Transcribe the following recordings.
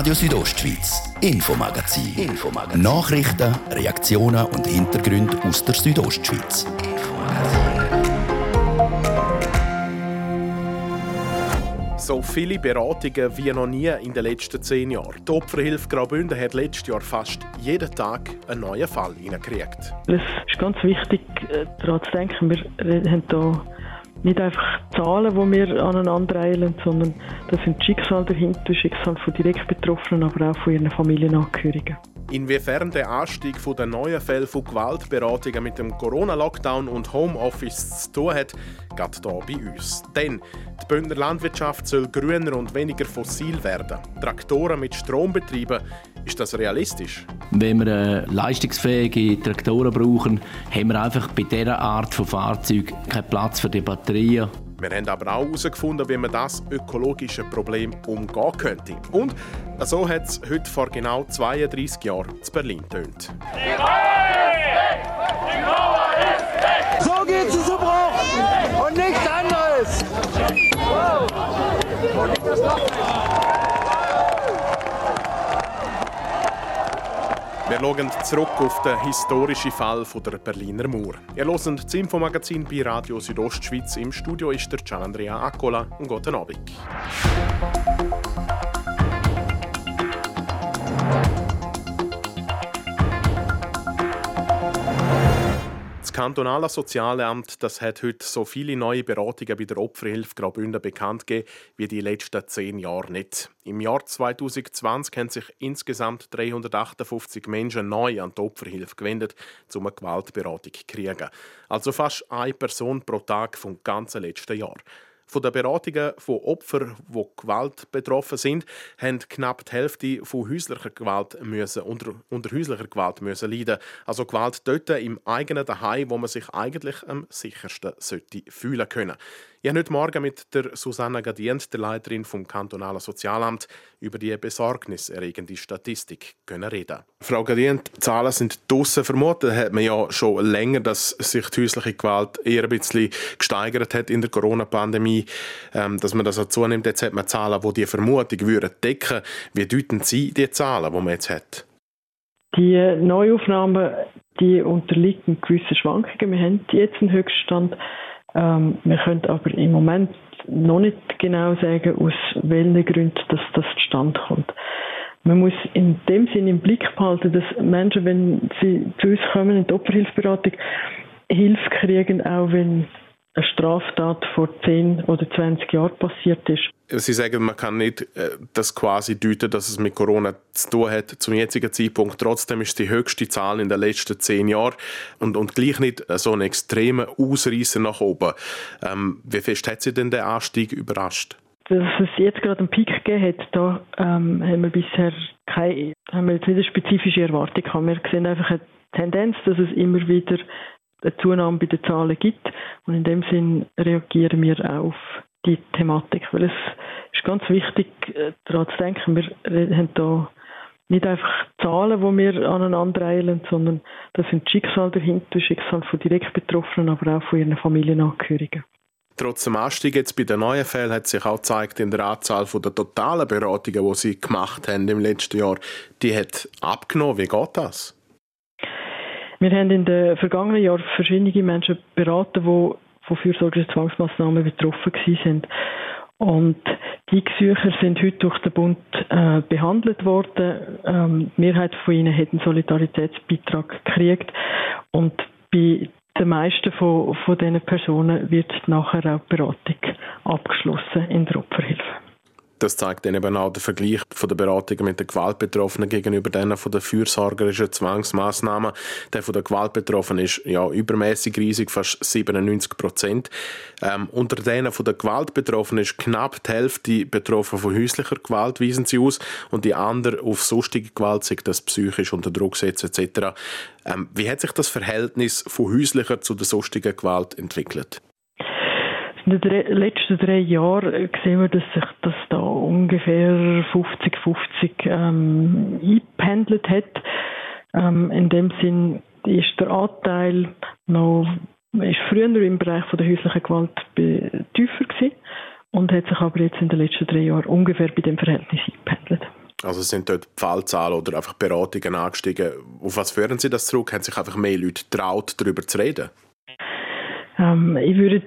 Radio Südostschweiz, Infomagazin. Infomagazin. Nachrichten, Reaktionen und Hintergründe aus der Südostschweiz. So viele Beratungen wie noch nie in den letzten zehn Jahren. Die Opferhilfe Graubünden hat letztes Jahr fast jeden Tag einen neuen Fall hineingekriegt. Es ist ganz wichtig, äh, daran zu denken, wir haben hier nicht einfach Zahlen, die wir aneinander eilen, sondern das sind Schicksale dahinter, Schicksal von direkt Betroffenen, aber auch von ihren Familienangehörigen. Inwiefern der Anstieg der neuen Fälle von Gewaltberatungen mit dem Corona-Lockdown und Homeoffice zu tun hat, geht hier bei uns. Denn die Bündner Landwirtschaft soll grüner und weniger fossil werden. Traktoren mit Strom betreiben, ist das realistisch? Wenn wir äh, leistungsfähige Traktoren brauchen, haben wir einfach bei dieser Art von Fahrzeug keinen Platz für die Batterien. Wir haben aber auch herausgefunden, wie man das ökologische Problem umgehen könnte. Und so hat es heute vor genau 32 Jahren zu Berlin tönt. So geht zu Bruch und nichts anderes. Wir schauen zurück auf den historischen Fall der Berliner Mauer. Ihr hört das Infomagazin bei Radio Südostschweiz. Im Studio ist der Gianandrea Accola guten Abend. Das kantonale Sozialamt das hat heute so viele neue Beratungen bei der Opferhilfe Graubünden bekannt gegeben wie die letzten zehn Jahre nicht. Im Jahr 2020 haben sich insgesamt 358 Menschen neu an die Opferhilfe gewendet, um eine Gewaltberatung zu kriegen. Also fast eine Person pro Tag vom ganzen letzten Jahr. Von den Beratungen von Opfern, die Gewalt betroffen sind, haben knapp die Hälfte von häuslicher Gewalt müssen, unter, unter häuslicher Gewalt müssen leiden. Also Gewalt dort im eigenen Daheim, wo man sich eigentlich am sichersten sollte fühlen können. Ich habe heute Morgen mit der Susanna Gadient, der Leiterin vom kantonalen Sozialamt, über die besorgniserregende Statistik reden. Frau Gadient, die Zahlen sind draussen vermutet. Hat man ja schon länger, dass sich die häusliche Gewalt eher ein bisschen gesteigert hat in der Corona-Pandemie, ähm, dass man das auch zunimmt. Jetzt hat man Zahlen, die die Vermutung würden decken. Wie deuten Sie die Zahlen, die man jetzt hat? Die Neuaufnahmen die unterliegen gewissen Schwankungen. Wir haben jetzt einen Höchststand ähm, wir können aber im Moment noch nicht genau sagen, aus welchen Gründen das, das zustande kommt. Man muss in dem Sinn im Blick behalten, dass Menschen, wenn sie zu uns kommen in die Opferhilfeberatung, Hilfe kriegen, auch wenn eine Straftat vor 10 oder 20 Jahren passiert ist. Sie sagen, man kann nicht äh, das quasi deuten, dass es mit Corona zu tun hat zum jetzigen Zeitpunkt. Trotzdem ist die höchste Zahl in den letzten zehn Jahren und, und gleich nicht so einen extremen Ausreißer nach oben. Ähm, wie fest hat Sie denn den Anstieg überrascht? Dass es jetzt gerade einen Peak gegeben hat, da ähm, haben wir bisher keine, haben wir jetzt nicht eine spezifische Erwartung gehabt. Wir sehen einfach eine Tendenz, dass es immer wieder eine Zunahme bei den Zahlen gibt. Und in dem Sinn reagieren wir auch auf die Thematik. Weil es ist ganz wichtig, äh, daran zu denken, wir haben da nicht einfach Zahlen, die wir aneinander eilen, sondern das sind Schicksale dahinter, Schicksal von direkt Betroffenen, aber auch von ihren Familienangehörigen. Trotz dem Anstieg jetzt bei den neuen Fällen hat sich auch gezeigt in der Anzahl der totalen Beratungen, die sie gemacht haben im letzten Jahr, die hat abgenommen. Wie geht das? Wir haben in den vergangenen Jahren verschiedene Menschen beraten, die von fürsorglichen Zwangsmaßnahmen betroffen sind. Und die Gesuche sind heute durch den Bund äh, behandelt worden. Ähm, die Mehrheit von ihnen hat einen Solidaritätsbeitrag gekriegt. Und bei den meisten von, von diesen Personen wird nachher auch Beratung abgeschlossen in der Opferhilfe. Das zeigt dann eben auch der Vergleich von der Beratungen mit den Gewaltbetroffenen gegenüber denen von den fürsorgerischen Zwangsmaßnahmen. Der von der Gewaltbetroffenen ist ja übermäßig riesig, fast 97 Prozent. Ähm, unter denen von der Gewaltbetroffenen ist knapp die Hälfte betroffen von häuslicher Gewalt, weisen sie aus, und die andere auf sonstige Gewalt, sei das psychisch unter Druck setzen etc. Ähm, wie hat sich das Verhältnis von häuslicher zu der sonstigen Gewalt entwickelt? In den letzten drei Jahren sehen wir, dass sich das da ungefähr 50-50 ähm, eingependelt hat. Ähm, in dem Sinn ist der Anteil noch ist früher im Bereich von der häuslichen Gewalt tiefer gewesen und hat sich aber jetzt in den letzten drei Jahren ungefähr bei dem Verhältnis eingependelt. Also sind dort die Fallzahlen oder einfach Beratungen angestiegen. Auf was führen Sie das zurück? Haben sich einfach mehr Leute traut, darüber zu reden? Ähm, ich würde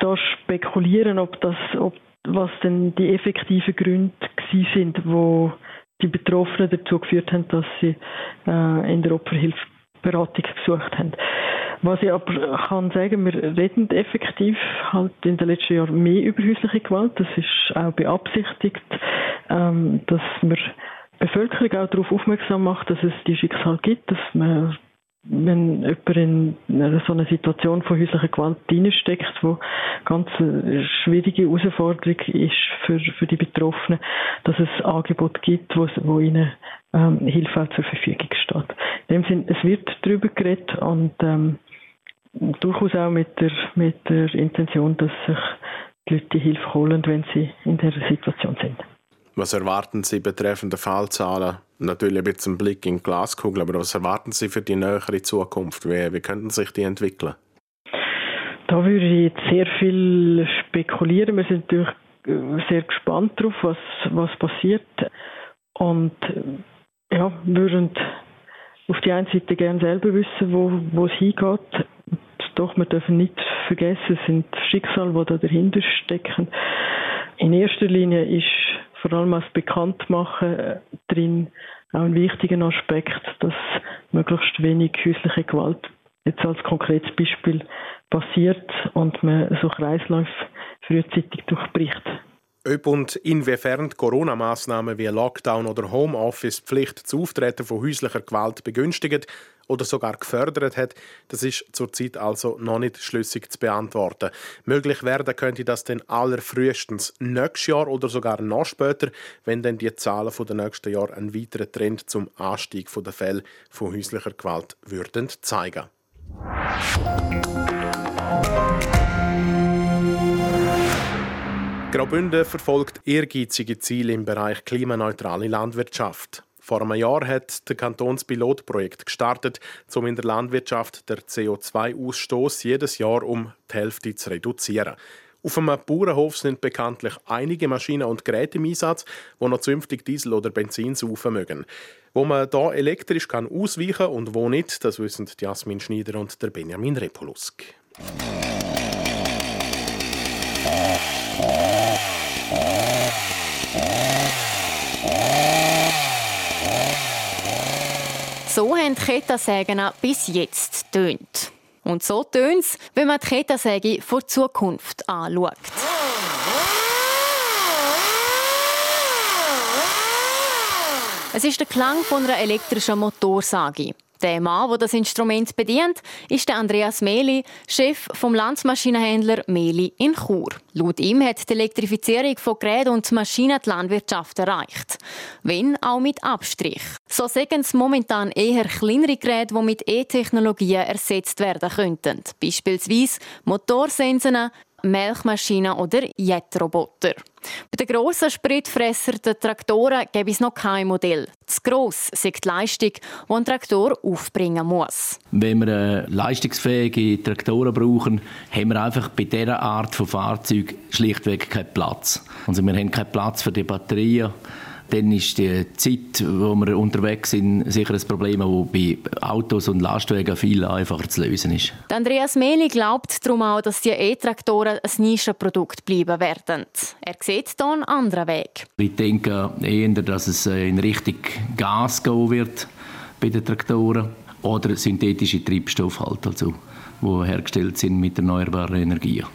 da spekulieren, ob das, ob, was denn die effektiven Gründe gewesen sind, wo die Betroffenen dazu geführt haben, dass sie äh, in der Opferhilfe Beratung gesucht haben. Was ich aber kann sagen, wir reden effektiv halt in den letzten Jahren mehr über häusliche Gewalt. Das ist auch beabsichtigt, ähm, dass die Bevölkerung auch darauf aufmerksam macht, dass es die Schicksal gibt, dass man wenn jemand in so einer Situation von häuslicher Gewalt drinsteckt, wo ganz schwierige Herausforderung ist für, für die Betroffenen, dass es Angebot gibt, wo, wo ihnen ähm, Hilfe zur Verfügung steht. In dem Sinne, es wird darüber geredet und ähm, durchaus auch mit der, mit der Intention, dass sich die Leute die Hilfe holen, wenn sie in dieser Situation sind. Was erwarten Sie betreffend der Fallzahlen? Natürlich ein bisschen Blick in die Glaskugel, aber was erwarten Sie für die nähere Zukunft? Wie, wie könnten sich die entwickeln? Da würde ich jetzt sehr viel spekulieren. Wir sind natürlich äh, sehr gespannt darauf, was, was passiert. Und ja, würden auf die einen Seite gerne selber wissen, wo, wo es hingeht. Doch, wir dürfen nicht vergessen, es sind Schicksale, die da dahinter stecken. In erster Linie ist vor allem als Bekanntmachen äh, drin auch ein wichtiger Aspekt, dass möglichst wenig häusliche Gewalt jetzt als konkretes Beispiel passiert und man so Kreisläufe frühzeitig durchbricht. Ob und inwiefern Corona-Massnahmen wie Lockdown oder Homeoffice-Pflicht zu Auftreten von häuslicher Gewalt begünstigt oder sogar gefördert hat, das ist zurzeit also noch nicht schlüssig zu beantworten. Möglich werden könnte das dann allerfrühestens nächstes Jahr oder sogar noch später, wenn dann die Zahlen den nächsten Jahren einen weiteren Trend zum Anstieg der Fälle von häuslicher Gewalt würden zeigen. Graubünden verfolgt ehrgeizige Ziele im Bereich klimaneutrale Landwirtschaft. Vor einem Jahr hat der Kantonspilotprojekt gestartet, um in der Landwirtschaft der CO2-Ausstoß jedes Jahr um die Hälfte zu reduzieren. Auf einem Bauernhof sind bekanntlich einige Maschinen und Geräte im Einsatz, die noch zünftig Diesel oder Benzin saufen mögen. Wo man da elektrisch kann ausweichen und wo nicht, das wissen Jasmin Schneider und der Benjamin Repolusk. So haben die Kettensägen bis jetzt tönt. Und so tönt es, wenn man die Kettensäge vor Zukunft anschaut. Es ist der Klang von einer elektrischen Motorsage. Der Mann, der das Instrument bedient, ist der Andreas Meli, Chef vom Landsmaschinenhändler Meli in Chur. Laut ihm hat die Elektrifizierung von Geräten und Maschinen die Landwirtschaft erreicht. Wenn auch mit Abstrich. So sagen es momentan eher kleinere Geräte, die mit E-Technologien ersetzt werden könnten. Beispielsweise Motorsensen, Melkmaschinen oder Jetroboter. Bei den grossen Spritfressern, den Traktoren, gibt es noch kein Modell. Zu gross ist die Leistung, die ein Traktor aufbringen muss. Wenn wir leistungsfähige Traktoren brauchen, haben wir einfach bei dieser Art von Fahrzeug schlichtweg keinen Platz. Also wir haben keinen Platz für die Batterien dann ist die Zeit, wo wir unterwegs sind, sicher ein Problem, das bei Autos und Lastwagen viel einfacher zu lösen ist. Andreas Mehli glaubt darum auch, dass die E-Traktoren ein Nischenprodukt bleiben werden. Er sieht hier einen anderen Weg. Ich denke eher, dass es in Richtung Gas gehen wird bei den Traktoren oder synthetische Treibstoffe, halt, also, die hergestellt sind mit erneuerbaren Energien.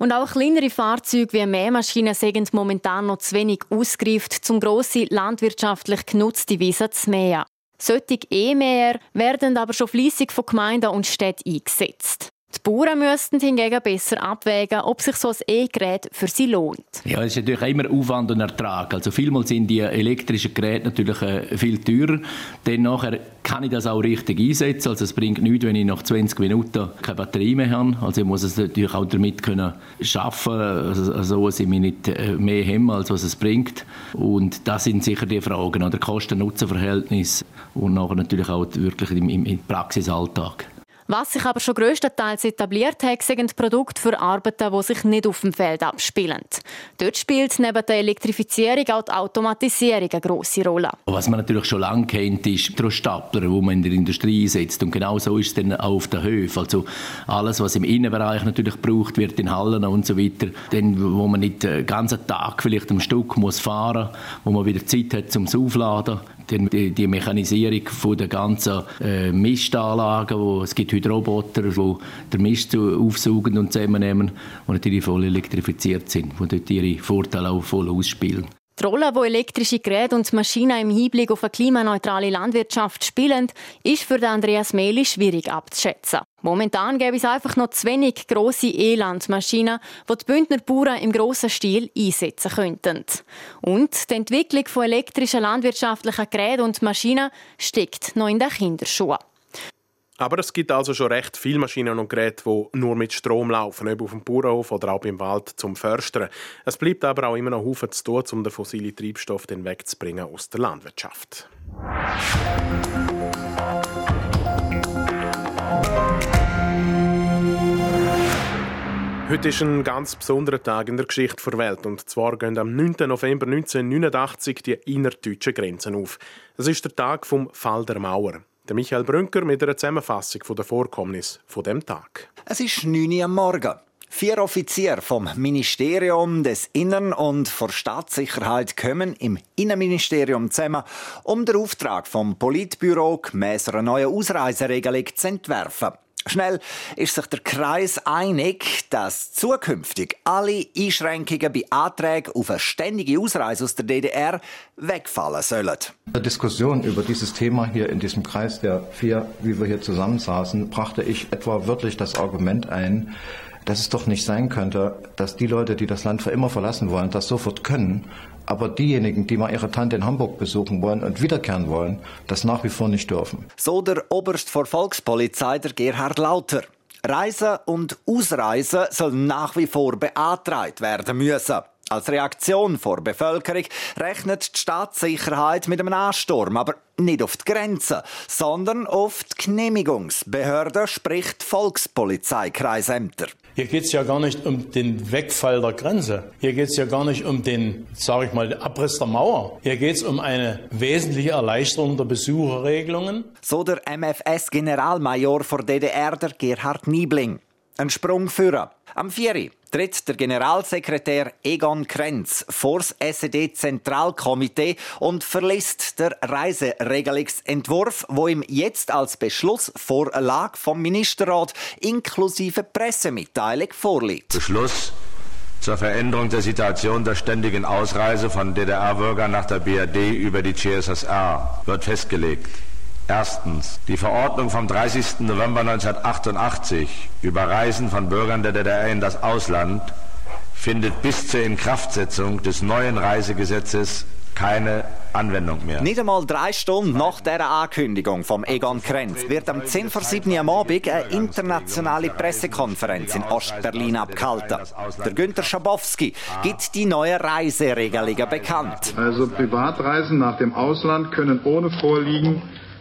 Und auch kleinere Fahrzeuge wie Mähmaschinen sind momentan noch zu wenig ausgereift, um grosse landwirtschaftlich genutzte Wiesen zu mähen. Solche E-Mäher werden aber schon fließig von Gemeinden und Städten eingesetzt. Die Bauern müssten hingegen besser abwägen, ob sich so ein E-Gerät für sie lohnt. Ja, es ist natürlich immer Aufwand und Ertrag. Also vielmal sind die elektrischen Geräte natürlich äh, viel teurer. Dann nachher kann ich das auch richtig einsetzen. Also es bringt nichts, wenn ich nach 20 Minuten keine Batterie mehr habe. Also ich muss es natürlich auch damit können schaffen, also, also dass ich mich nicht äh, mehr hemme, als was es bringt. Und das sind sicher die Fragen, oder Kosten-Nutzen-Verhältnis und nachher natürlich auch wirklich im, im Praxisalltag. Was sich aber schon grösstenteils etabliert hat, sind Produkte für Arbeiten, die sich nicht auf dem Feld abspielen. Dort spielt neben der Elektrifizierung auch die Automatisierung eine grosse Rolle. Was man natürlich schon lange kennt, ist die Stapler, die man in der Industrie einsetzt. Und genau so ist es dann auch auf den Höfen. Also alles, was im Innenbereich natürlich gebraucht wird, in Hallen und so weiter, dann, wo man nicht den ganzen Tag vielleicht am Stück muss fahren muss, wo man wieder Zeit hat zum Aufladen. Die, die Mechanisierung von der ganzen äh, Mistanlagen, wo es gibt heute Roboter, die den Mist aufsaugen und zusammennehmen und natürlich voll elektrifiziert sind, die dort ihre Vorteile auch voll ausspielen. Die Rolle, die elektrische Geräte und Maschinen im Hinblick auf eine klimaneutrale Landwirtschaft spielen, ist für Andreas Mehli schwierig abzuschätzen. Momentan gäbe es einfach noch zu wenig grosse E-Landmaschinen, die die Bündner Bauern im grossen Stil einsetzen könnten. Und die Entwicklung von elektrischen landwirtschaftlichen Geräten und Maschinen steckt noch in den Kinderschuhen. Aber es gibt also schon recht viele Maschinen und Geräte, die nur mit Strom laufen, ob auf dem Bauernhof oder auch im Wald zum Förstern. Es bleibt aber auch immer noch Haufen zu tun, um den fossilen Treibstoff wegzubringen aus der Landwirtschaft. Heute ist ein ganz besonderer Tag in der Geschichte der Welt. Und zwar gehen am 9. November 1989 die innerdeutschen Grenzen auf. Es ist der Tag vom Fall der Mauer. Der Michael Brünker mit einer Zusammenfassung der Vorkommnisse von dem Tag. Es ist 9 Uhr am Morgen. Vier Offiziere vom Ministerium des Innern und der Staatssicherheit kommen im Innenministerium zusammen, um den Auftrag vom Politbüro gemäss einer neuen Ausreiseregelung zu entwerfen. Schnell ist sich der Kreis einig, dass zukünftig alle Einschränkungen bei Anträgen auf eine ständige Ausreise aus der DDR wegfallen sollen. Die Diskussion über dieses Thema hier in diesem Kreis der vier, wie wir hier zusammensaßen, brachte ich etwa wirklich das Argument ein, dass es doch nicht sein könnte, dass die Leute, die das Land für immer verlassen wollen, das sofort können, aber diejenigen, die mal ihre Tante in Hamburg besuchen wollen und wiederkehren wollen, das nach wie vor nicht dürfen. So der Oberst vor Volkspolizei, der Gerhard Lauter. Reisen und Ausreisen sollen nach wie vor beantragt werden müssen. Als Reaktion vor Bevölkerung rechnet die Staatssicherheit mit einem Ansturm, aber nicht auf die Grenzen, sondern auf die Genehmigungsbehörde, sprich Volkspolizeikreisämter. Hier geht es ja gar nicht um den Wegfall der Grenze. Hier geht es ja gar nicht um den, sage ich mal, Abriss der Mauer. Hier geht es um eine wesentliche Erleichterung der Besucherregelungen. So der MFS-Generalmajor vor DDR, der Gerhard Niebling. Ein Sprung führen. Am 4 tritt der Generalsekretär Egon Krenz vor das SED-Zentralkomitee und verlässt der Reiseregelungsentwurf, wo ihm jetzt als Beschlussvorlage vom Ministerrat inklusive Pressemitteilung vorliegt. Beschluss zur Veränderung der Situation der ständigen Ausreise von DDR-Bürgern nach der BRD über die CSSR wird festgelegt. Erstens. Die Verordnung vom 30. November 1988 über Reisen von Bürgern der DDR in das Ausland findet bis zur Inkraftsetzung des neuen Reisegesetzes keine Anwendung mehr. Nicht einmal drei Stunden nach dieser Ankündigung vom Egon Krenz wird am 10 vor 7 am Abend eine internationale Pressekonferenz in Ostberlin abgehalten. Der Günter Schabowski gibt die neuen Reiseregelungen bekannt. Also Privatreisen nach dem Ausland können ohne Vorliegen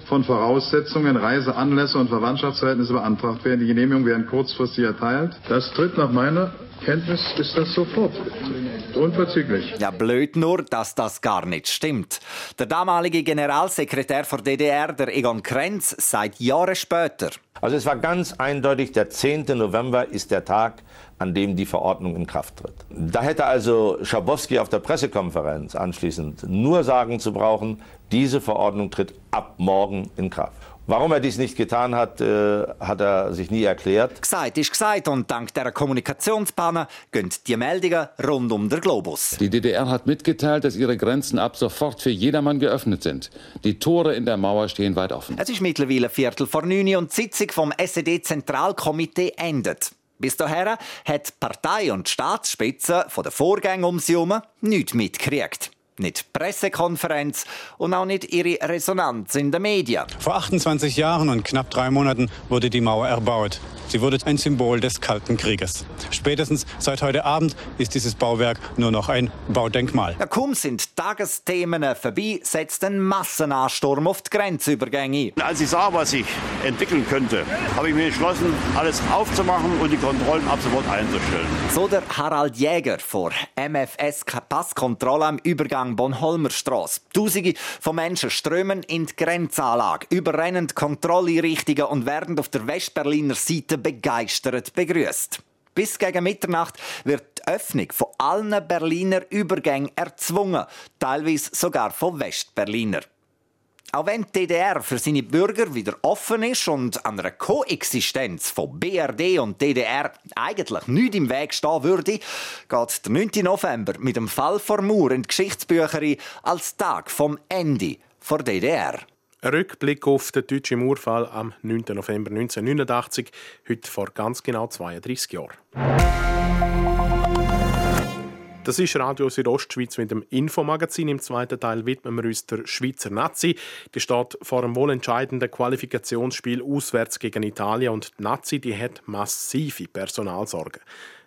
von Voraussetzungen, Reiseanlässe und Verwandtschaftsverhältnisse beantragt werden. Die Genehmigung werden kurzfristig erteilt. Das tritt nach meiner Kenntnis ist das sofort. Unverzüglich. Ja, blöd nur, dass das gar nicht stimmt. Der damalige Generalsekretär der DDR, der Egon Krenz, sagt Jahre später. Also es war ganz eindeutig, der 10. November ist der Tag, an dem die Verordnung in Kraft tritt. Da hätte also Schabowski auf der Pressekonferenz anschließend nur sagen zu brauchen, diese Verordnung tritt ab morgen in Kraft. Warum er dies nicht getan hat, äh, hat er sich nie erklärt. Gesagt ist gesagt und dank der Kommunikationspanne gehen die Meldungen rund um den Globus. Die DDR hat mitgeteilt, dass ihre Grenzen ab sofort für jedermann geöffnet sind. Die Tore in der Mauer stehen weit offen. Es ist mittlerweile Viertel vor neun und die Sitzung vom SED-Zentralkomitee endet. Bis dahin hat Partei und Staatsspitze von den Vorgängen um sie herum nichts mitgekriegt. Nicht die Pressekonferenz und auch nicht ihre Resonanz in den Medien. Vor 28 Jahren und knapp drei Monaten wurde die Mauer erbaut. Sie wurde ein Symbol des Kalten Krieges. Spätestens seit heute Abend ist dieses Bauwerk nur noch ein Baudenkmal. Ja, kaum sind Tagesthemen vorbei, setzt ein Massenansturm auf die Grenzübergänge. Als ich sah, was sich entwickeln könnte, habe ich mir entschlossen, alles aufzumachen und die Kontrollen ab sofort einzustellen. So der Harald Jäger vor MFS Passkontrolle am Übergang Bonholmerstraße. Tausende von Menschen strömen in die Grenzanlage, überrennen Kontrolleinrichtungen und werden auf der Westberliner Seite begeistert begrüßt. Bis gegen Mitternacht wird die Öffnung von allen Berliner Übergängen erzwungen, teilweise sogar von Westberliner. Auch wenn die DDR für seine Bürger wieder offen ist und an einer Koexistenz von BRD und DDR eigentlich nicht im Weg stehen würde, geht der 9. November mit dem Fall vor Mur in die Geschichtsbücher als Tag vom Ende der DDR. Ein Rückblick auf den deutschen Mauerfall am 9. November 1989, heute vor ganz genau 32 Jahren. Das ist Radio Südostschweiz mit dem Infomagazin. Im zweiten Teil widmen wir uns der Schweizer Nazi. Die steht vor einem wohl entscheidenden Qualifikationsspiel auswärts gegen Italien und die Nazi die hat massive Personalsorgen.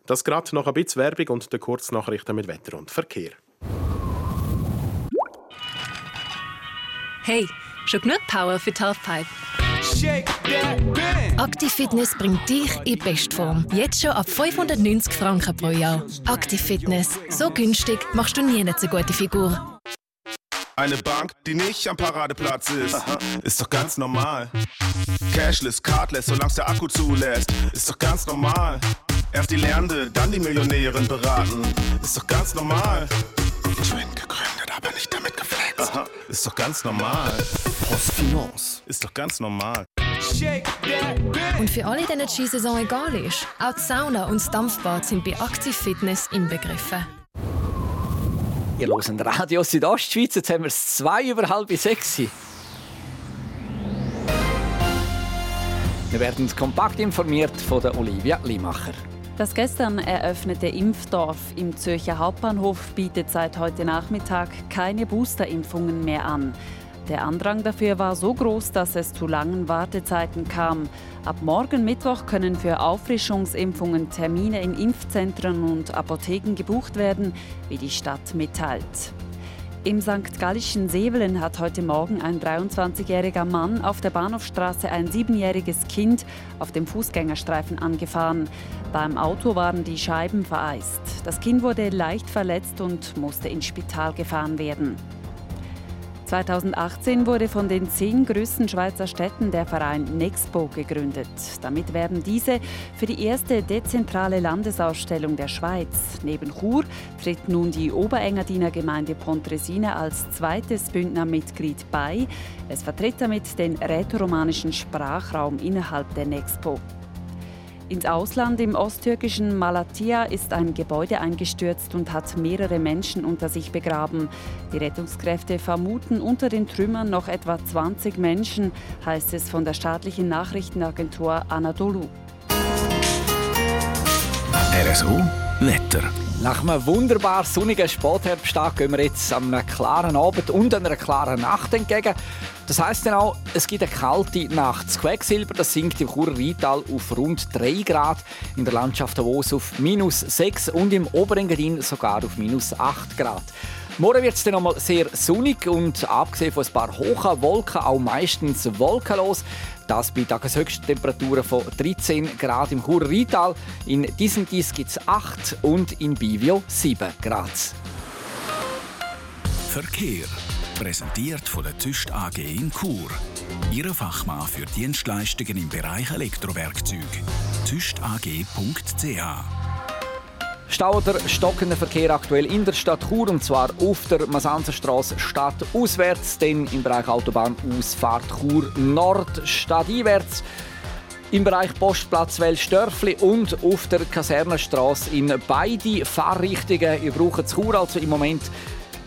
Das gerade noch ein bisschen Werbung und der Kurznachrichten mit Wetter und Verkehr. Hey, schon genug Power für die Halfpipe? Active bringt dich in Bestform. Jetzt schon ab 590 Franken pro Jahr. Active So günstig machst du nie eine so gute Figur. Eine Bank, die nicht am Paradeplatz ist, Aha. ist doch ganz normal. Cashless, cardless, solange der Akku zulässt, ist doch ganz normal. Erst die Lernende, dann die Millionärin beraten, ist doch ganz normal. Twin gegründet, aber nicht damit. Aha. Ist doch ganz normal. Postfinance. Ist doch ganz normal. Und für alle, denen die Skisaison egal ist, auch die Sauna und das Dampfbad sind bei Active Fitness inbegriffen. Ihr hört Radio Südostschweiz, jetzt haben wir es zwei über halb sechs. Wir werden kompakt informiert von der Olivia Limacher. Das gestern eröffnete Impfdorf im Zürcher Hauptbahnhof bietet seit heute Nachmittag keine Boosterimpfungen mehr an. Der Andrang dafür war so groß, dass es zu langen Wartezeiten kam. Ab morgen Mittwoch können für Auffrischungsimpfungen Termine in Impfzentren und Apotheken gebucht werden, wie die Stadt mitteilt. Im St. Gallischen Sevelen hat heute Morgen ein 23-jähriger Mann auf der Bahnhofstraße ein siebenjähriges Kind auf dem Fußgängerstreifen angefahren. Beim Auto waren die Scheiben vereist. Das Kind wurde leicht verletzt und musste ins Spital gefahren werden. 2018 wurde von den zehn größten Schweizer Städten der Verein Nexpo gegründet. Damit werden diese für die erste dezentrale Landesausstellung der Schweiz. Neben Chur tritt nun die Oberengadiner Gemeinde Pontresina als zweites Bündnermitglied bei. Es vertritt damit den rätoromanischen Sprachraum innerhalb der Nexpo. Ins Ausland im osttürkischen Malatya ist ein Gebäude eingestürzt und hat mehrere Menschen unter sich begraben. Die Rettungskräfte vermuten unter den Trümmern noch etwa 20 Menschen, heißt es von der staatlichen Nachrichtenagentur Anadolu. RSO Wetter. Nach einem wunderbar sonnigen Spätherbsttag gehen wir jetzt an einem klaren Abend und einer klaren Nacht entgegen. Das heisst dann auch, es gibt eine kalte Nacht. Das Quecksilber das sinkt im Churer Rheintal auf rund 3 Grad, in der Landschaft Davos auf minus 6 und im Oberengadin sogar auf minus 8 Grad. Morgen wird es dann nochmal sehr sonnig und abgesehen von ein paar hohen Wolken auch meistens wolkenlos. Das bei Tageshöchsttemperaturen von 13 Grad im Churer Rheintal. In diesem Dies gibt es 8 und in Bivio 7 Grad. Verkehr. Präsentiert von der Tüst AG in Chur. Ihre Fachmann für Dienstleistungen im Bereich Elektrowerkzeug. tüstag.ch Stau oder stockender Verkehr aktuell in der Stadt Chur und zwar auf der Masanzerstraße stadtauswärts, dann im Bereich Autobahnausfahrt Chur Nord stadteinwärts. Im Bereich Postplatz Welsdörfli und auf der Kasernenstraße in beide Fahrrichtungen. Ihr braucht Chur also im Moment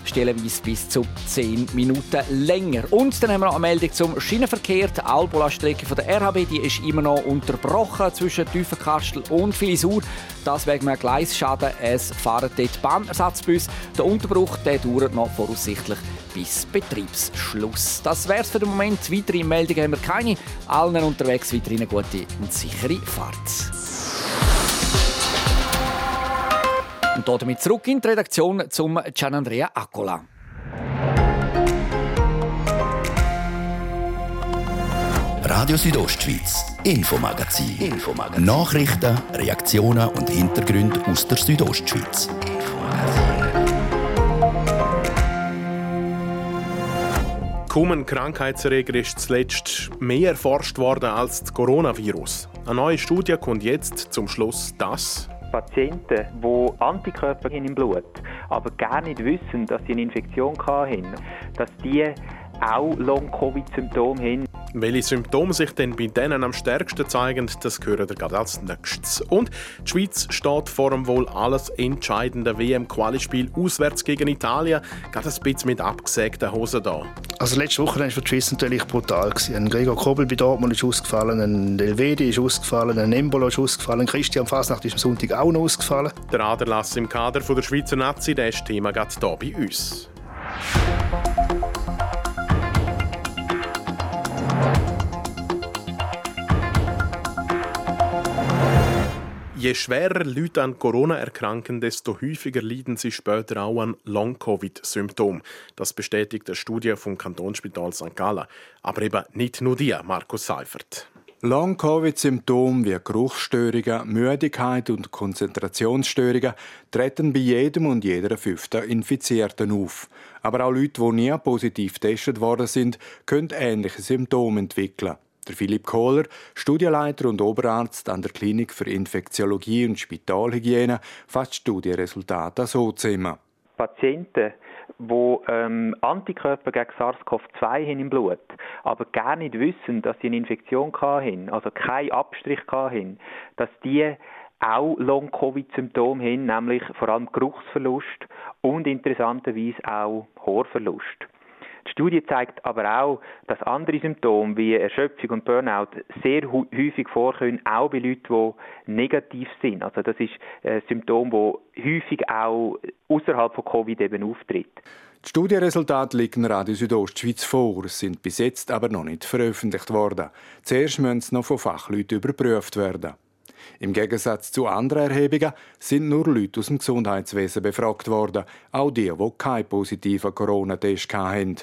stellenweise bis zu 10 Minuten länger. Und dann haben wir noch eine Meldung zum Schienenverkehr. Die Albola-Strecke der RHB die ist immer noch unterbrochen zwischen Tiefenkastel und Filisur. Das wegen einem Gleisschaden. Es fahren dort Bahnersatzbus. Der Unterbruch der dauert noch voraussichtlich bis Betriebsschluss. Das wäre es für den Moment. Weitere Meldungen haben wir keine. Allen unterwegs weiterhin eine gute und sichere Fahrt. Und damit zurück in die Redaktion zum Gianandrea Accola. Radio Südostschweiz, Infomagazin. Infomagazin. Nachrichten, Reaktionen und Hintergründe aus der Südostschweiz. Kaum ein Krankheitserreger ist zuletzt mehr erforscht worden als das Coronavirus. Eine neue Studie kommt jetzt zum Schluss, dass Patienten, die Antikörper haben im Blut, aber gar nicht wissen, dass sie eine Infektion hatten, dass die auch Long-Covid-Symptome haben. Welche Symptome sich denn bei denen am stärksten zeigen, das hören wir gerade als nächstes. Und die Schweiz steht vor dem wohl alles entscheidenden WM-Qualispiel auswärts gegen Italien. Gerade ein bisschen mit abgesägten Hosen da. Also letzte Woche war für die Schweiz natürlich brutal. Ein Gregor Kobel bei Dortmund ist ausgefallen, ein Elvedi ist ausgefallen, ein Embolo ist ausgefallen, Christian Fasnacht ist am Sonntag auch noch ausgefallen. Der Aderlass im Kader der Schweizer Nazi, das ist Thema gerade hier bei uns. Je schwerer Leute an Corona erkranken, desto häufiger leiden sie später auch an Long-Covid-Symptomen. Das bestätigt eine Studie vom Kantonsspital St. Gallen. Aber eben nicht nur die, Markus Seifert. Long-Covid-Symptome wie Geruchsstörungen, Müdigkeit und Konzentrationsstörungen treten bei jedem und jeder fünften Infizierten auf. Aber auch Leute, die nie positiv getestet worden sind, können ähnliche Symptome entwickeln. Der Philipp Kohler, Studienleiter und Oberarzt an der Klinik für Infektiologie und Spitalhygiene, fasst die Studienresultate so zusammen. Patienten, die ähm, Antikörper gegen SARS-CoV-2 haben im Blut, aber gar nicht wissen, dass sie eine Infektion hatten, also keinen Abstrich hatten, dass die auch Long-Covid-Symptome haben, nämlich vor allem Geruchsverlust und interessanterweise auch Haarverlust. Die Studie zeigt aber auch, dass andere Symptome wie Erschöpfung und Burnout sehr häufig vorkommen, auch bei Leuten, die negativ sind. Also das ist ein Symptom, das häufig auch außerhalb von Covid eben auftritt. Die Studienresultate liegen Radio Südostschweiz vor, sind bis jetzt aber noch nicht veröffentlicht worden. Zuerst müssen sie noch von Fachleuten überprüft werden. Im Gegensatz zu anderen Erhebungen sind nur Leute aus dem Gesundheitswesen befragt worden, auch die, die keinen positiven Corona-Test hatten.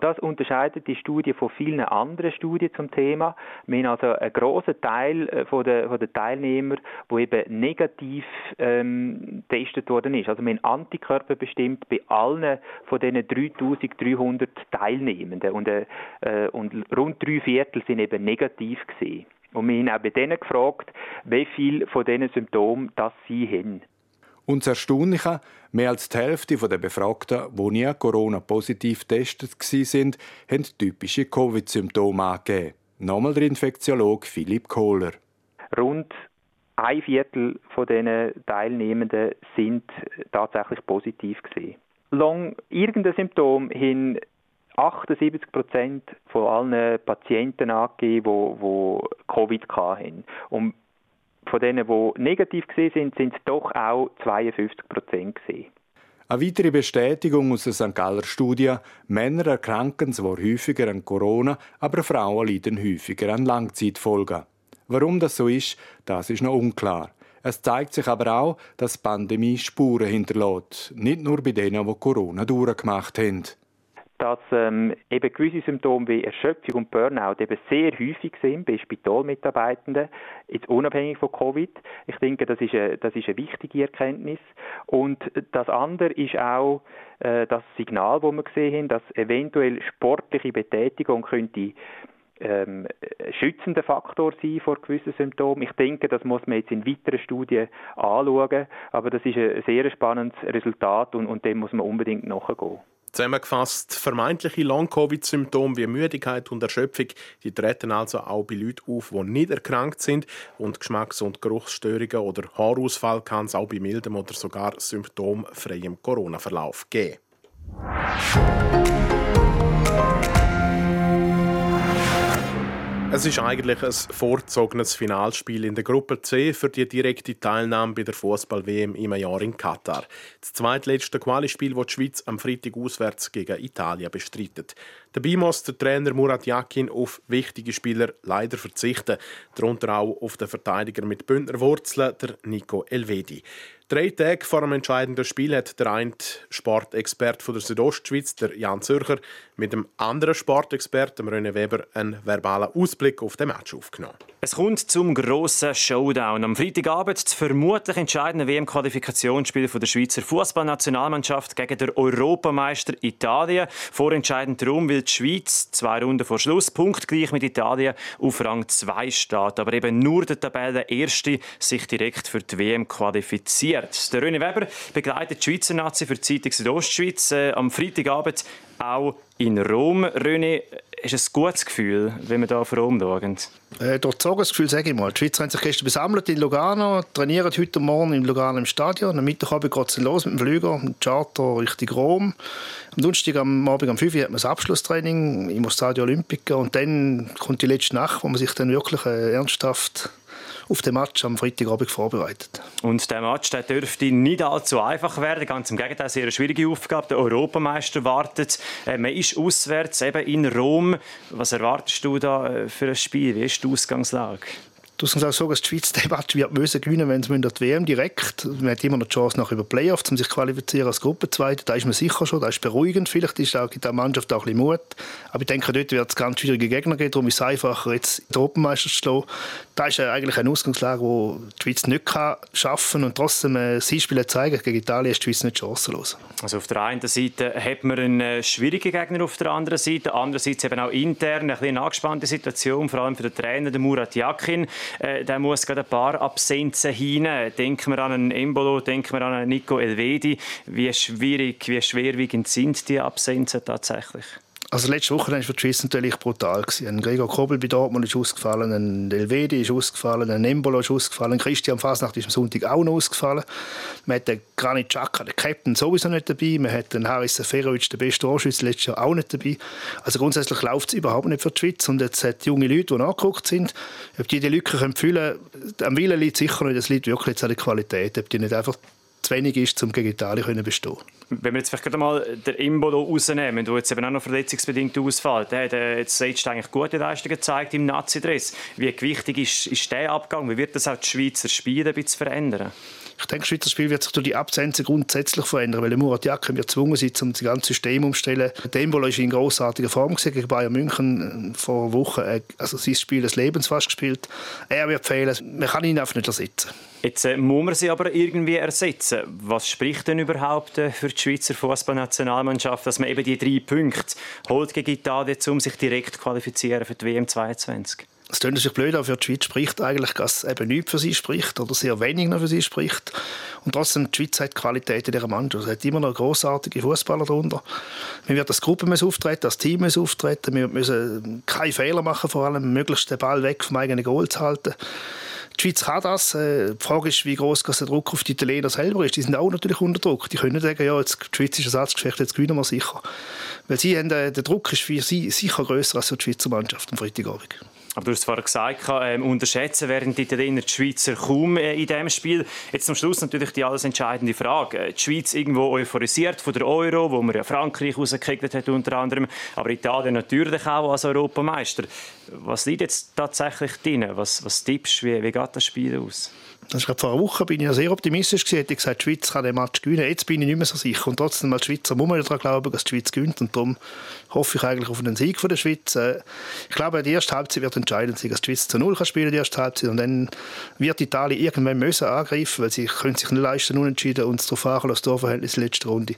Das unterscheidet die Studie von vielen anderen Studien zum Thema. Wir haben also einen grossen Teil äh, von der, von der Teilnehmer, wo eben negativ ähm, getestet worden ist. Also wir haben Antikörper bestimmt bei allen von diesen 3300 Teilnehmenden und, äh, und rund drei Viertel sind eben negativ gesehen. Und wir haben auch bei denen gefragt, wie viele von diesen Symptomen das sie haben. Und das Erstaunliche, mehr als die Hälfte der Befragten, die nie Corona-positiv getestet waren, haben typische Covid-Symptome angegeben. Nochmal der Infektiologe Philipp Kohler. Rund ein Viertel von diesen Teilnehmenden sind tatsächlich positiv gesehen. Long irgendein Symptom haben 78 Prozent von allen Patienten angegeben, die, Covid hatten. Und von denen, die negativ sind, sind es doch auch 52 Prozent Eine weitere Bestätigung aus der St. Galler Studie: Männer erkranken zwar häufiger an Corona, aber Frauen leiden häufiger an Langzeitfolgen. Warum das so ist, das ist noch unklar. Es zeigt sich aber auch, dass die Pandemie Spuren hinterlässt, nicht nur bei denen, die Corona durchgemacht haben dass ähm, eben gewisse Symptome wie Erschöpfung und Burnout eben sehr häufig sind bei Spitalmitarbeitenden, jetzt unabhängig von Covid. Ich denke, das ist eine, das ist eine wichtige Erkenntnis. Und das andere ist auch äh, das Signal, das wir gesehen haben, dass eventuell sportliche Betätigung könnte ähm, schützender Faktor sein vor gewissen Symptomen. Ich denke, das muss man jetzt in weiteren Studien anschauen, aber das ist ein sehr spannendes Resultat und, und dem muss man unbedingt nachgehen. Zusammengefasst, vermeintliche Long-Covid-Symptome wie Müdigkeit und Erschöpfung, die treten also auch bei Leuten auf, die nicht erkrankt sind. Und Geschmacks- und Geruchsstörungen oder Haarausfall kann es auch bei mildem oder sogar symptomfreiem Corona-Verlauf geben. Es ist eigentlich ein vorgezogenes Finalspiel in der Gruppe C für die direkte Teilnahme bei der Fußball-WM im Jahr in Katar. Das zweitletzte Qualispiel, das die Schweiz am Freitag auswärts gegen Italien bestreitet. Dabei muss der Trainer Murat Yakin auf wichtige Spieler leider verzichten, darunter auch auf den Verteidiger mit Bündner Wurzeln, der Nico Elvedi. Drei Tage vor dem entscheidenden Spiel hat der eine Sportexperte der Südostschweiz, der Jan Zürcher, mit dem anderen Sportexperten, René Weber, einen verbalen Ausblick auf den Match aufgenommen. Es kommt zum grossen Showdown. Am Freitagabend das vermutlich entscheidende WM-Qualifikationsspiel der Schweizer Fußballnationalmannschaft gegen den Europameister Italien. Vorentscheidend darum, weil die Schweiz zwei Runden vor Schluss punktgleich mit Italien auf Rang 2 steht. Aber eben nur der Tabellenerste sich direkt für die WM qualifiziert. Der René Weber begleitet die Schweizer Nazi für die Zeitung Südostschweiz äh, am Freitagabend auch in Rom. René, ist es ein gutes Gefühl, wenn wir hier auf Rom schauen? Äh, durch das Gefühl sage ich mal. Die Schweizer haben sich gestern besammelt in Lugano, trainieren heute Morgen in Lugano im Stadion. Am Mittagabend geht es los mit dem Flüger, mit dem Charter Richtung Rom. Am Donnerstag am Abend um 5 Uhr hat man das Abschlusstraining im Stadio Olimpica und dann kommt die letzte Nacht, wo man sich dann wirklich äh, ernsthaft auf den Match am Freitagabend vorbereitet. Und der Match der dürfte nicht allzu einfach werden. Ganz im Gegenteil, sehr eine schwierige Aufgabe. Der Europameister wartet. Äh, man ist auswärts eben in Rom. Was erwartest du da äh, für ein Spiel? Wie ist die Ausgangslage? Du hast gesagt, dass die Schweiz die Match wird müssen gewinnen, wenn sie die WM direkt. Man hat immer noch die Chance nach über Playoffs, um sich qualifizieren als Gruppenzweite. Da ist man sicher schon, da ist beruhigend. Vielleicht ist auch der Mannschaft auch ein bisschen Mut. Aber ich denke, dort wird es ganz schwierige Gegner geben. Darum ist es einfacher, jetzt die Europameister zu schlagen. Da ist eigentlich eine Ausgangslage, wo die Schweiz nicht kann schaffen und trotzdem ein Siegspiel zeigen. Gegen Italien ist die Schweiz nicht chancenlos. Also auf der einen Seite hat man einen äh, schwierigen Gegner, auf der anderen Seite. Andererseits eben auch intern eine, eine angespannte Situation, vor allem für den Trainer, den Murat Yakin. Äh, der muss gerade ein paar Absenzen hinein. Denken wir an einen Embolo, denken wir an einen Nico Elvedi. Wie schwierig, wie schwerwiegend sind die Absenzen tatsächlich? Also letzte Woche war für die Schweiz natürlich brutal. Ein Gregor Kobel bei Dortmund ist ausgefallen, ein Elvedi ist ausgefallen, ein Embolo ist ausgefallen, Christian Fasnacht ist am Sonntag auch noch ausgefallen. Man hat den Granit Xhaka, den Captain, sowieso nicht dabei. Man hat den Haris Seferovic, den besten Torschütze, letztes Jahr auch nicht dabei. Also grundsätzlich läuft es überhaupt nicht für die Schweiz. Und jetzt hat junge Leute, die angeguckt sind, ob die die Lücke können füllen können, am Willen liegt sicher nicht, das liegt wirklich an der Qualität, ob die nicht einfach zu wenig ist, um gegen Italien zu bestehen. Wenn wir jetzt vielleicht gerade mal den Imbolo rausnehmen, der jetzt eben auch noch verletzungsbedingt ausfällt, der hat äh, jetzt selbst eigentlich gute Leistungen gezeigt im Nazi-Dress. Wie gewichtig ist, ist der Abgang? Wie wird das auch die Schweizer Spiele ein bisschen verändern? Ich denke, das Schweizer Spiel wird sich durch die Absenzen grundsätzlich verändern, weil Murat Yakin wird gezwungen sein, um das ganze System umzustellen. Dembolo ist in großartiger Form gegen Bayern München äh, vor Wochen. Äh, also sein Spiel des Lebens fast gespielt. Er wird fehlen. Man kann ihn einfach nicht ersetzen. Jetzt äh, muss man sie aber irgendwie ersetzen. Was spricht denn überhaupt äh, für die Schweizer Fußballnationalmannschaft, dass man eben die drei Punkte holt gegen Italien, um sich direkt qualifizieren für die WM 22? Es klingt sich blöd, aber für die Schweiz spricht eigentlich, dass eben nichts für sie spricht oder sehr wenig noch für sie spricht. Und trotzdem, die Schweiz hat Qualität in dieser Mannschaft. Es hat immer noch großartige Fußballer darunter. Wir werden als Gruppe müssen auftreten, als Team müssen auftreten. Wir müssen keine Fehler machen, vor allem möglichst den Ball weg vom eigenen Goal zu halten. Die Schweiz kann das. Äh, die Frage ist, wie groß der Druck auf die Italiener selber ist. Die sind auch natürlich unter Druck. Die können sagen, ja, jetzt, die Schweiz ist Ersatzgefecht, jetzt gewinnen wir sicher. Weil sie haben, äh, der Druck ist für sie sicher grösser als für die Schweizer Mannschaft am Freitagabend. Aber du hast vorhin gesagt, ähm, unterschätzen werden die Italiener die Schweizer kaum äh, in diesem Spiel. Jetzt zum Schluss natürlich die alles entscheidende Frage. Äh, die Schweiz irgendwo euphorisiert von der Euro, wo man ja Frankreich rausgekriegt hat unter anderem, aber Italien natürlich auch als Europameister. Was liegt jetzt tatsächlich drin? Was, was tippst du? Wie, wie geht das Spiel aus? Das ist vor einer Woche bin ich ja sehr optimistisch gewesen. Hätte gesagt, die Schweiz kann den Match gewinnen. Jetzt bin ich nicht mehr so sicher. Und trotzdem als Schweizer muss man daran glauben, dass die Schweiz gewinnt. Und darum hoffe ich eigentlich auf einen Sieg von der Schweiz. Äh, ich glaube, die erste Halbzeit wird entscheidend sein, dass die Schweiz zu Null kann spielen die erste Halbzeit. Und dann wird Italien irgendwann müssen angreifen, weil sie können sich nicht leisten, unentschieden und darauf fahren, das Torverhältnis in der letzten Runde.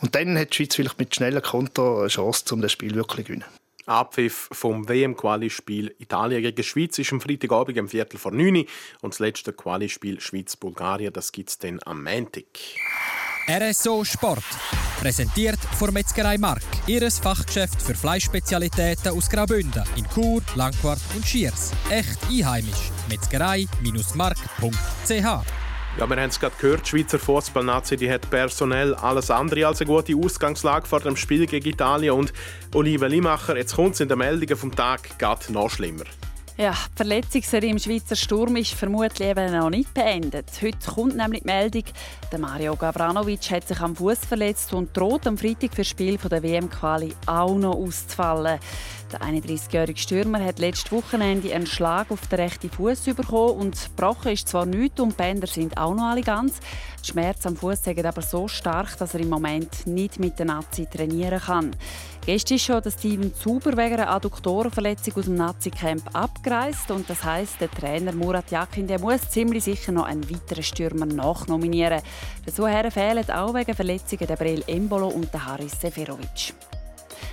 Und dann hat die Schweiz vielleicht mit schnellen Konter eine Chance, um das Spiel wirklich zu gewinnen. Abpfiff vom WM-Quali-Spiel Italien gegen Schweiz ist am Freitagabend um Viertel vor 9 und das letzte Quali-Spiel Schweiz-Bulgarien, das gibt es dann am Montag. RSO Sport. Präsentiert von Metzgerei Mark. Ihres Fachgeschäft für Fleischspezialitäten aus Graubünden in Chur, Langquart und Schiers. Echt einheimisch. Metzgerei-mark.ch Ja, wir haben es gerade gehört, die Schweizer Fußballnazi hat personell alles andere als eine gute Ausgangslage vor dem Spiel gegen Italien. Und Olive Limacher, jetzt kommt es in den Meldungen vom Tag gerade noch schlimmer. Ja, die Verletzungsserie im Schweizer Sturm ist vermutlich noch nicht beendet. Heute kommt nämlich die Meldung, der Mario Gavranovic hat sich am Fuß verletzt und droht am Freitag für das Spiel der WM-Quali auch noch auszufallen. Der 31-jährige Stürmer hat letztes Wochenende einen Schlag auf den rechten Fuß bekommen und gebrochen ist zwar nichts und die Bänder sind auch noch alle ganz. Der Schmerz am Fuß ist aber so stark, dass er im Moment nicht mit der Nazi trainieren kann. Gestern schon Steven Zuber wegen einer Adduktorenverletzung aus dem Nazi-Camp abgereist und das heißt, der Trainer Murat Yakin der muss ziemlich sicher noch einen weiteren Stürmer nachnominieren. Dazu fehlen auch wegen Verletzungen der Brel Embolo und der Haris Seferovic.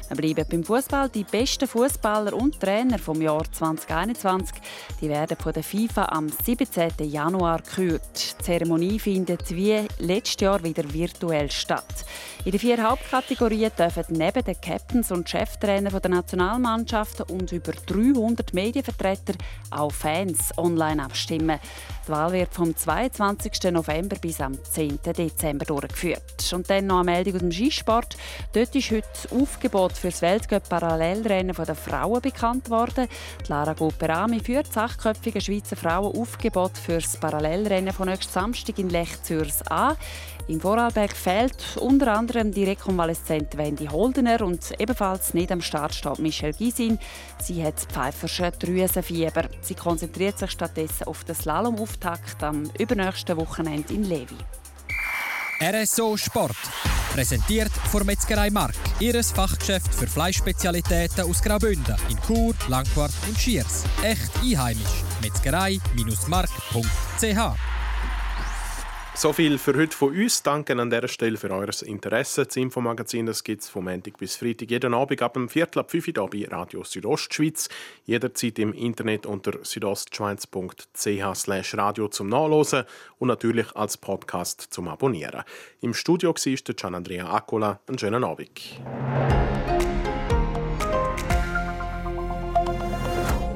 Wir bleiben beim Fußball. Die besten Fußballer und Trainer vom Jahr 2021 die werden von der FIFA am 17. Januar gekürt. Die Zeremonie findet wie letztes Jahr wieder virtuell statt. In den vier Hauptkategorien dürfen neben den Captains und Cheftrainer der Nationalmannschaften und über 300 Medienvertreter auch Fans online abstimmen. Die Wahl wird vom 22. November bis am 10. Dezember durchgeführt. Und dann noch eine Meldung aus dem Skisport. Dort ist heute das Aufgebot für das Weltcup-Parallelrennen der Frauen bekannt worden. Die Lara Goperami führt das achtköpfige Schweizer Frauenaufgebot für das Parallelrennen von nächsten Samstag in Lech-Zürs an. Im Vorarlberg fehlt unter anderem die rekonvaleszente Wendy Holdener und ebenfalls nicht am Start steht Michelle Gisin. Sie hat Pfeifersche Drüsenfieber. Sie konzentriert sich stattdessen auf den Slalomauftakt am übernächsten Wochenende in Levi. RSO Sport. Präsentiert von Metzgerei Mark. Ihres Fachgeschäft für Fleischspezialitäten aus Graubünden in Chur, Langquart und Schiers. Echt einheimisch. Metzgerei-mark.ch so viel für heute von uns. Danke an dieser Stelle für euer Interesse. Das Infomagazin gibt es vom Montag bis Freitag jeden Abend ab dem Viertel ab 5 Uhr bei Radio Südostschweiz. Jederzeit im Internet unter südostschweiz.ch radio zum Nachlesen und natürlich als Podcast zum Abonnieren. Im Studio war Gian Andrea Accola. Einen schönen Abend.